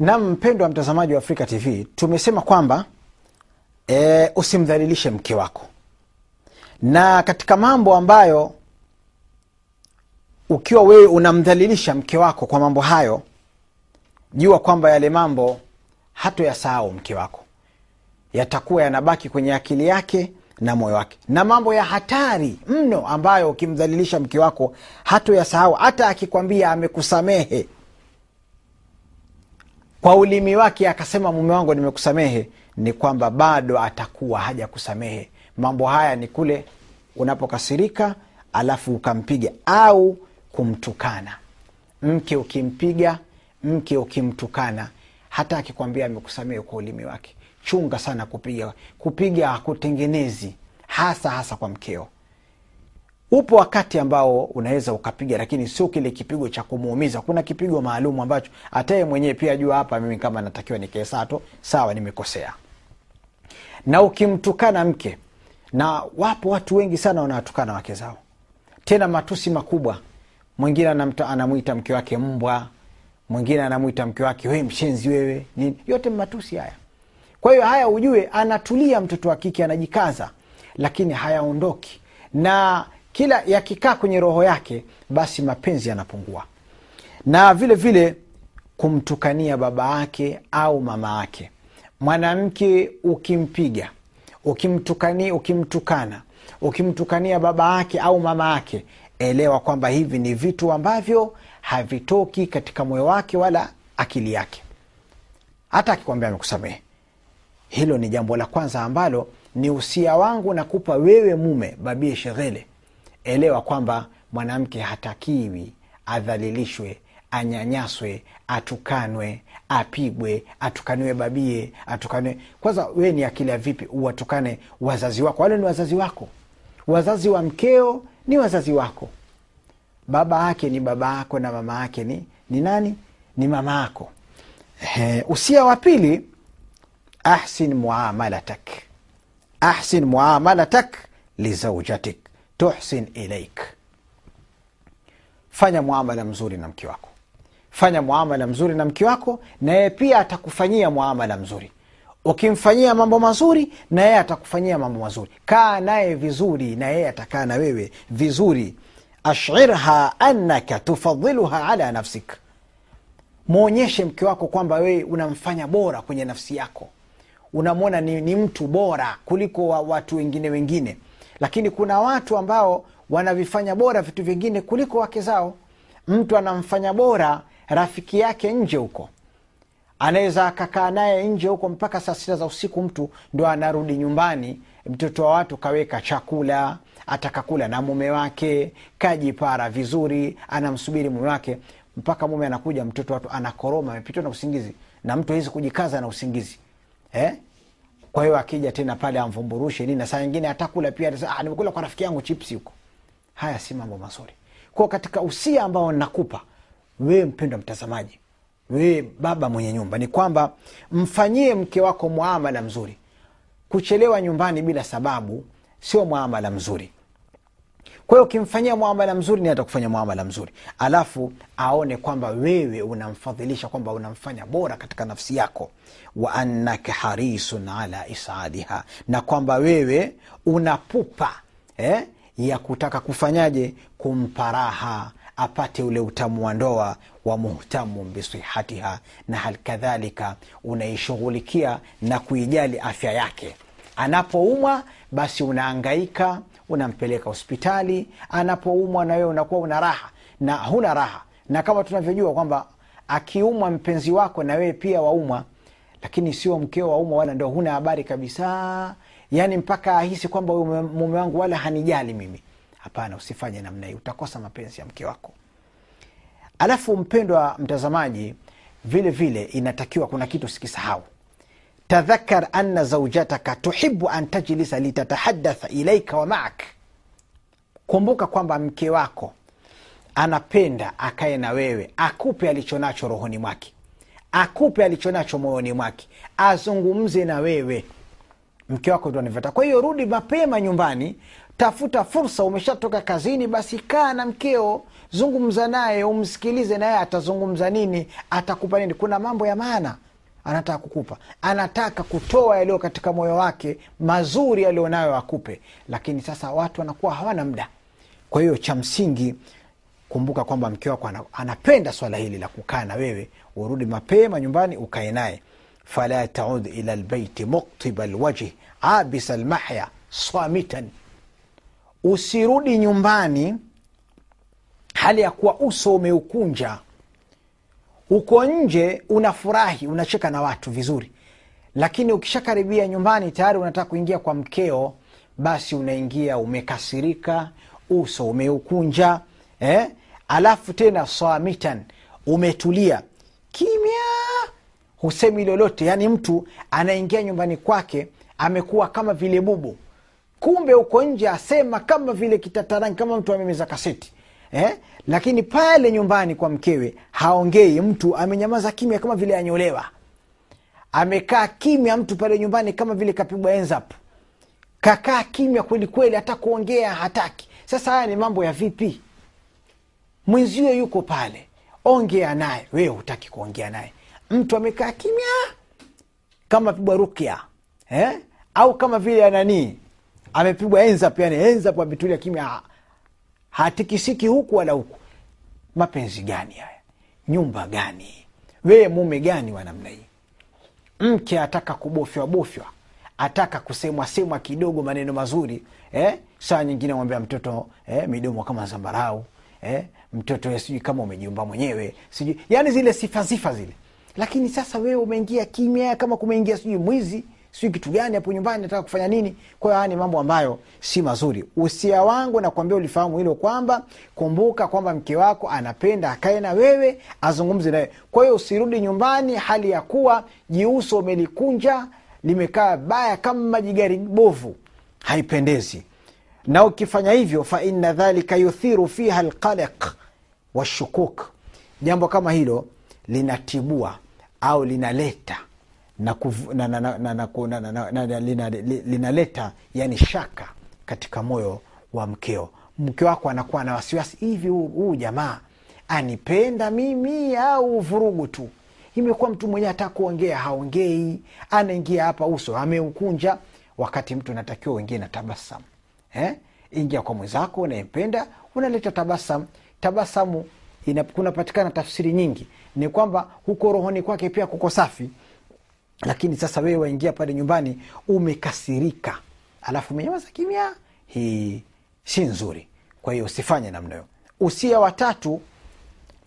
na mpendo wa mtazamaji wa afrika tv tumesema kwamba e, usimdhalilishe mke wako. Na katika mambo ambayo ukiwa wewe unamdhalilisha mke wako kwa mambo hayo jua kwamba yale mambo hatoyasahau mke wako. Yatakuwa yanabaki kwenye akili yake na moyo wake. Na mambo ya hatari mno ambayo ukimdhalilisha mke wako hatoyasahau hata akikwambia amekusamehe kwa ulimi wake akasema mume wangu nimekusamehe. Ni kwamba bado atakuwa haja kusamehe mambo haya ni kule unapokasirika alafu ukampiga au kumtukana. Mke ukimpiga mke ukimtukana hata akikwambia amekusamehe kwa ulimi wake. Chunga sana kupiga. Kupiga hakutengenezi hasa hasa kwa mkeo upo wakati ambao unaweza ukapiga lakini sio kile kipigo cha kumuumiza. Kuna kipigo maalum ambacho hataye mwenyewe pia jua hapa mimi kama natakiwa nikesato sawa nimekosea. Na ukimtukana mke na wapo watu wengi sana wanawatukana wake zao. Tena matusi makubwa. Mwingine anamwita mke wake mbwa. Mwingine anamwita mke wake we mshenzi wewe nini. Yote matusi haya. Kwa hiyo haya ujue anatulia mtoto wa kike anajikaza lakini hayaondoki. Na kila yakikaa kwenye roho yake basi mapenzi yanapungua. Na vile vile kumtukania baba yake au mama yake. Mwanamke ukimpiga ukimtukania ukimtukana ukimtukania baba yake au mama yake elewa kwamba hivi ni vitu ambavyo havitoki katika moyo wake wala akili yake. Hata akikwambia amekusamehe. Hilo ni jambo la kwanza ambalo ni usia wangu nakupa wewe mume babie sheghele elewa kwamba mwanamke hatakiwi adhalilishwe anyanyaswe atukanwe apigwe atukaniwe babie atukaniwe kwanza wee ni akili ya vipi uwatukane wazazi wako? Wale ni wazazi wako. Wazazi wa mkeo ni wazazi wako. Baba yake ni baba yako na mama yake ni, ni nani? Ni mama yako. Usia wa pili ahsin muamalatak. Ahsin muamalatak lizaujatik tuhsin ilaik fanya muamala mzuri na mke wako. Fanya muamala mzuri na mke wako na yeye pia atakufanyia muamala mzuri. Ukimfanyia mambo mazuri na yeye atakufanyia mambo mazuri. Kaa naye vizuri na yeye atakaa na wewe vizuri. Ashirha annaka tufadhiluha ala nafsik. Mwonyeshe mke wako kwamba wewe unamfanya bora kwenye nafsi yako. Unamwona ni, ni mtu bora kuliko wa watu wengine wengine lakini kuna watu ambao wanavifanya bora vitu vingine kuliko wake zao. Mtu anamfanya bora rafiki yake nje huko. Anaweza akakaa naye nje huko mpaka saa sita za usiku mtu ndo anarudi nyumbani. Mtoto wa watu kaweka chakula atakakula na mume wake kajipara vizuri anamsubiri mume wake. Mpaka mume anakuja mtoto watu anakoroma amepitwa na usingizi. Na mtu awezi kujikaza na usingizi. Eh? Kwa hiyo akija tena pale amvumburushe nini na saa nyingine atakula pia ah, nimekula kwa rafiki yangu chipsi huko. Haya si mambo mazuri. Kwao katika usia ambao nakupa wewe mpendwa mtazamaji wewe baba mwenye nyumba ni kwamba mfanyie mke wako muamala mzuri. Kuchelewa nyumbani bila sababu sio muamala mzuri kwa hiyo ukimfanyia muamala mzuri ni atakufanya muamala mzuri. Alafu aone kwamba wewe unamfadhilisha kwamba unamfanya bora katika nafsi yako. Wa annaka harisun ala isadiha. Na kwamba wewe unapupa eh, ya kutaka kufanyaje? Kumpa raha apate ule utamu wa ndoa wa muhtamu bisihatiha na hal kadhalika unaishughulikia na kuijali afya yake anapoumwa basi unaangaika unampeleka hospitali. Anapoumwa na wewe unakuwa una raha na huna raha. Na kama tunavyojua kwamba akiumwa mpenzi wako na wewe pia waumwa lakini sio mkeo waumwa wala ndo huna habari kabisa. Yaani mpaka ahisi kwamba mume wangu wala hanijali mimi. Hapana usifanye namna hii. Utakosa mapenzi ya mke wako. Alafu mpendwa mtazamaji vile vile inatakiwa kuna kitu sikisahau tadhakar anna zaujataka tuhibu an tajlisa litatahadatha ilaika wa maak. Kumbuka kwamba mke wako anapenda akae na wewe akupe alichonacho rohoni mwake akupe alichonacho moyoni mwake azungumze na wewe. Mke wako ndo kwa hiyo rudi mapema nyumbani tafuta fursa umeshatoka kazini basi kaa na mkeo zungumza naye umsikilize naye atazungumza nini atakupa nini. Kuna mambo ya maana anataka kukupa. Anataka kutoa yaliyo katika moyo wake mazuri yaliyonayo akupe. Lakini sasa watu wanakuwa hawana muda. Kwa hiyo cha msingi kumbuka kwamba mke wako anapenda swala hili la kukaa na wewe urudi mapema nyumbani ukae naye. Fala taud ila lbeiti muktiba lwajhi abisa lmahya swamitan. Usirudi nyumbani hali ya kuwa uso umeukunja uko nje unafurahi unacheka na watu vizuri. Lakini ukishakaribia nyumbani tayari unataka kuingia kwa mkeo basi unaingia umekasirika uso umeukunja eh? alafu tena swamitan umetulia. Kimya! Husemi lolote. Yaani mtu anaingia nyumbani kwake amekuwa kama vile bubu. Kumbe uko nje asema kama vile kitatarangi kama mtu amemeza kaseti eh? lakini pale nyumbani kwa mkewe haongei. Mtu amenyamaza kimya kama vile anyolewa. Amekaa kimya mtu pale nyumbani kama vile kapigwa enzap kakaa kimya kwelikweli hata kuongea hataki. Sasa haya ni mambo ya vipi? Mwenzio yuko pale. Ongea naye. Wewe hutaki kuongea naye. Mtu amekaa kimya kama pigwa rukya eh? au kama vile ananii amepigwa enzap yani enzap ametulia kimya hatikisiki huku wala huku. Mapenzi gani haya? Nyumba gani? Wee mume gani wa namna hii? Mke ataka kubofywa bofywa ataka kusemwa semwa kidogo maneno mazuri eh? saa nyingine mwambia mtoto eh, midomo kama zambarau eh? mtoto sijui kama umejiumba mwenyewe sijui. Yani zile sifa sifa zile. Lakini sasa wewe umeingia kimya kama kumeingia sijui mwizi sijui kitu gani hapo nyumbani nataka kufanya nini? Kwa hiyo haya ni mambo ambayo si mazuri. Usia wangu nakwambia ulifahamu hilo kwamba kumbuka kwamba mke wako anapenda akae na wewe azungumze nawe kwa hiyo usirudi nyumbani hali ya kuwa jiuso umelikunja limekaa baya kama jigari bovu. Haipendezi. Na ukifanya hivyo faina dhalika yuthiru fiha lqalaq washukuk jambo kama hilo linatibua au linaleta linaleta yani shaka katika moyo wa mkeo. Mke wako anakuwa na wasiwasi hivi huu jamaa anipenda mimi au vurugu tu? Imekuwa mtu mwenyewe hata kuongea haongei anaingia hapa uso ameukunja. Wakati mtu natakiwa uingie na tabasamu eh? ingia kwa mwenzako unayempenda unaleta tabasamu. Tabasamu kunapatikana tafsiri nyingi. Ni kwamba huko rohoni kwake pia kuko safi lakini sasa wewe waingia pale nyumbani umekasirika. Alafu umenyamaza kimya hii si nzuri. Kwa hiyo usifanye namna hiyo. Usia watatu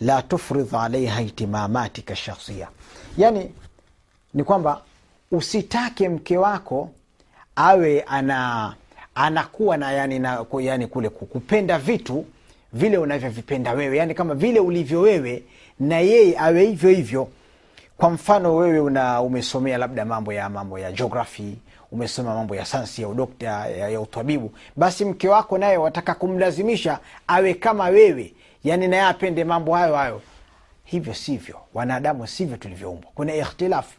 la tufridh alaiha itimamatika shakhsia. Yani ni kwamba usitake mke wako awe ana anakuwa na yani, na, yani kule kupenda vitu vile unavyovipenda wewe. Yani kama vile ulivyo wewe na yeye awe hivyo hivyo kwa mfano wewe una umesomea labda mambo ya mambo ya geography umesoma mambo ya sayansi ya udokta ya, ya utabibu basi mke wako naye wataka kumlazimisha awe kama wewe yani naye apende mambo hayo hayo. Hivyo sivyo wanadamu sivyo tulivyoumbwa. Kuna ikhtilafu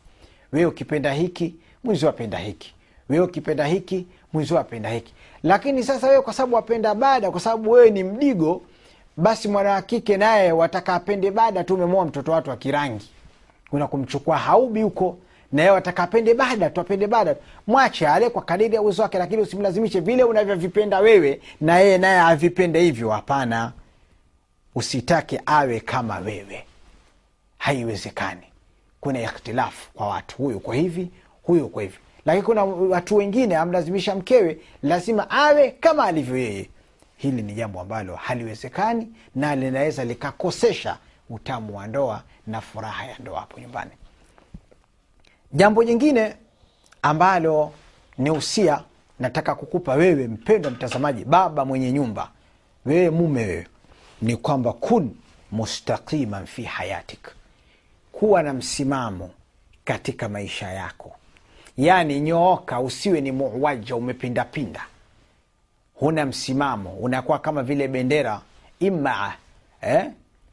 wewe ukipenda hiki mwizi apenda hiki. Wewe ukipenda hiki mwizi apenda hiki. Lakini sasa wewe kwa sababu wapenda bada kwa sababu wewe ni mdigo basi mwana wa kike naye wataka apende bada tu umemoa mtoto watu wa kirangi kuna kumchukua haubi huko naye wataka apende bada tu apende bada tu. Mwache ale kwa kadiri ya uwezo wake lakini usimlazimishe vile unavyovipenda wewe na yeye naye avipende hivyo. Hapana. Usitake awe kama wewe. Haiwezekani. Kuna ikhtilafu kwa watu. Huyu kwa hivi huyu kwa hivi. Lakini kuna watu wengine amlazimisha mkewe lazima awe kama alivyo yeye. Hili ni jambo ambalo haliwezekani na linaweza likakosesha utamu wa ndoa na furaha ya ndoa hapo nyumbani. Jambo jingine ambalo ni usia nataka kukupa wewe mpendwa mtazamaji baba mwenye nyumba wewe mume wewe ni kwamba kun mustaqiman fi hayatik. Kuwa na msimamo katika maisha yako. Yaani nyooka usiwe ni muwaja umepindapinda. Huna msimamo unakuwa kama vile bendera imaa eh?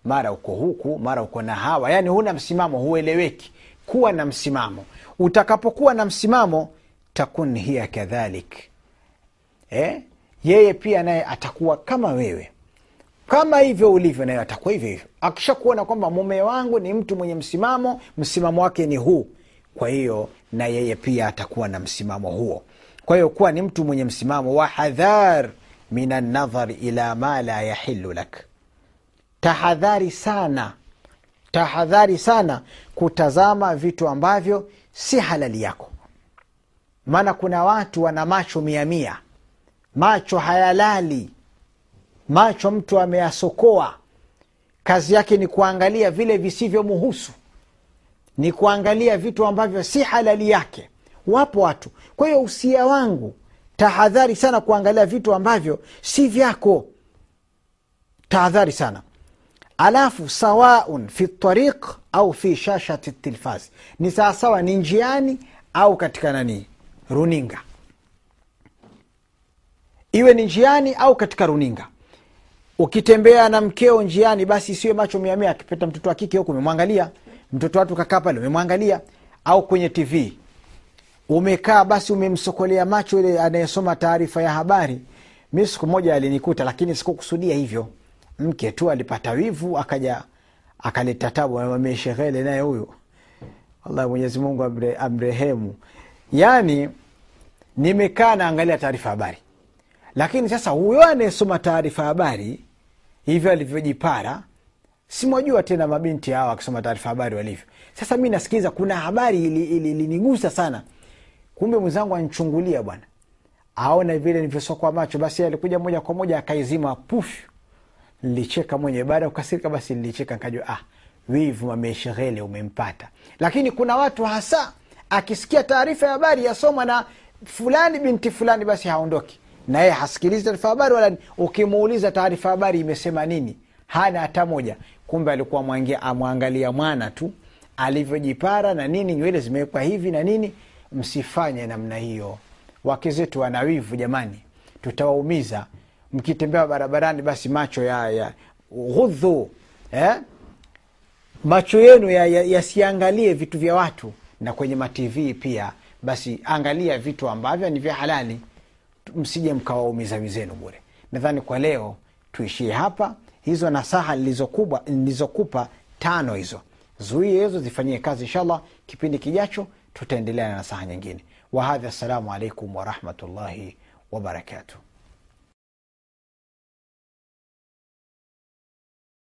Mara uko huku mara uko na hawa. Yaani huna msimamo hueleweki. Kuwa na msimamo. Utakapokuwa na msimamo takun hiya kadhalik. Eh? yeye pia naye atakuwa kama wewe. Kama hivyo ulivyo naye atakuwa hivyo hivyo. Akishakuona kwamba mume wangu ni mtu mwenye msimamo msimamo wake ni huu. Kwa hiyo na yeye pia atakuwa na msimamo huo. Kwa hiyo kuwa ni mtu mwenye msimamo wahadhar min annadhari ila ma la yahilu lak tahadhari sana. Tahadhari sana kutazama vitu ambavyo si halali yako. Maana kuna watu wana macho mia mia macho hayalali. Macho mtu ameyasokoa. Kazi yake ni kuangalia vile visivyomuhusu ni kuangalia vitu ambavyo si halali yake. Wapo watu. Kwa hiyo usia wangu tahadhari sana kuangalia vitu ambavyo si vyako. Tahadhari sana alafu sawaun fi tariq au fi shashati tilfaz ni sawasawa ni njiani au katika nani? Runinga. Iwe ni njiani au katika runinga. Ukitembea na mkeo njiani basi isiwe macho miamia akipeta mtoto wa kike huku umemwangalia. Mtoto watu kakaa pale umemwangalia. Au kwenye tv umekaa basi umemsokolea macho ile anayesoma taarifa ya habari. Mi siku moja alinikuta lakini sikukusudia hivyo mke tu alipata wivu akaja akaleta tabu ameshehele naye huyu wallahi mwenyezi mungu amre, amrehemu. Yani nimekaa naangalia taarifa habari. Lakini sasa huyo anayesoma taarifa habari hivyo alivyojipara simwajua tena mabinti hawa akisoma taarifa habari walivyo. Sasa mi nasikiliza kuna habari ilinigusa sana. Kumbe mwenzangu anchungulia bwana. Aona vile nilivyosokwa macho basi alikuja moja kwa moja akaizima pufyu nilicheka mwenye baada ya kukasirika basi nilicheka nkajua ah wivu mameshehele umempata. Lakini kuna watu hasa akisikia taarifa ya habari yasomwa na fulani binti fulani basi haondoki. Na yeye hasikilizi taarifa habari wala ukimuuliza taarifa habari imesema nini hana hata moja. Kumbe alikuwa mwangia amwangalia mwana tu alivyojipara na nini nywele zimewekwa hivi na nini. Msifanye namna hiyo. Wake zetu wana wivu jamani. Tutawaumiza mkitembea barabarani basi macho ya, ya ghudhu eh? macho yenu yasiangalie ya, ya vitu vya watu. Na kwenye matv pia basi angalia vitu ambavyo ni vya halali. Msije mkawaumiza wizenu bure. Nadhani kwa leo tuishie hapa. Hizo nasaha nilizokupa tano hizo. Zuie hizo zifanyie kazi inshallah. Kipindi kijacho tutaendelea na nasaha nyingine. Wahadha assalamu alaikum warahmatullahi wabarakatuh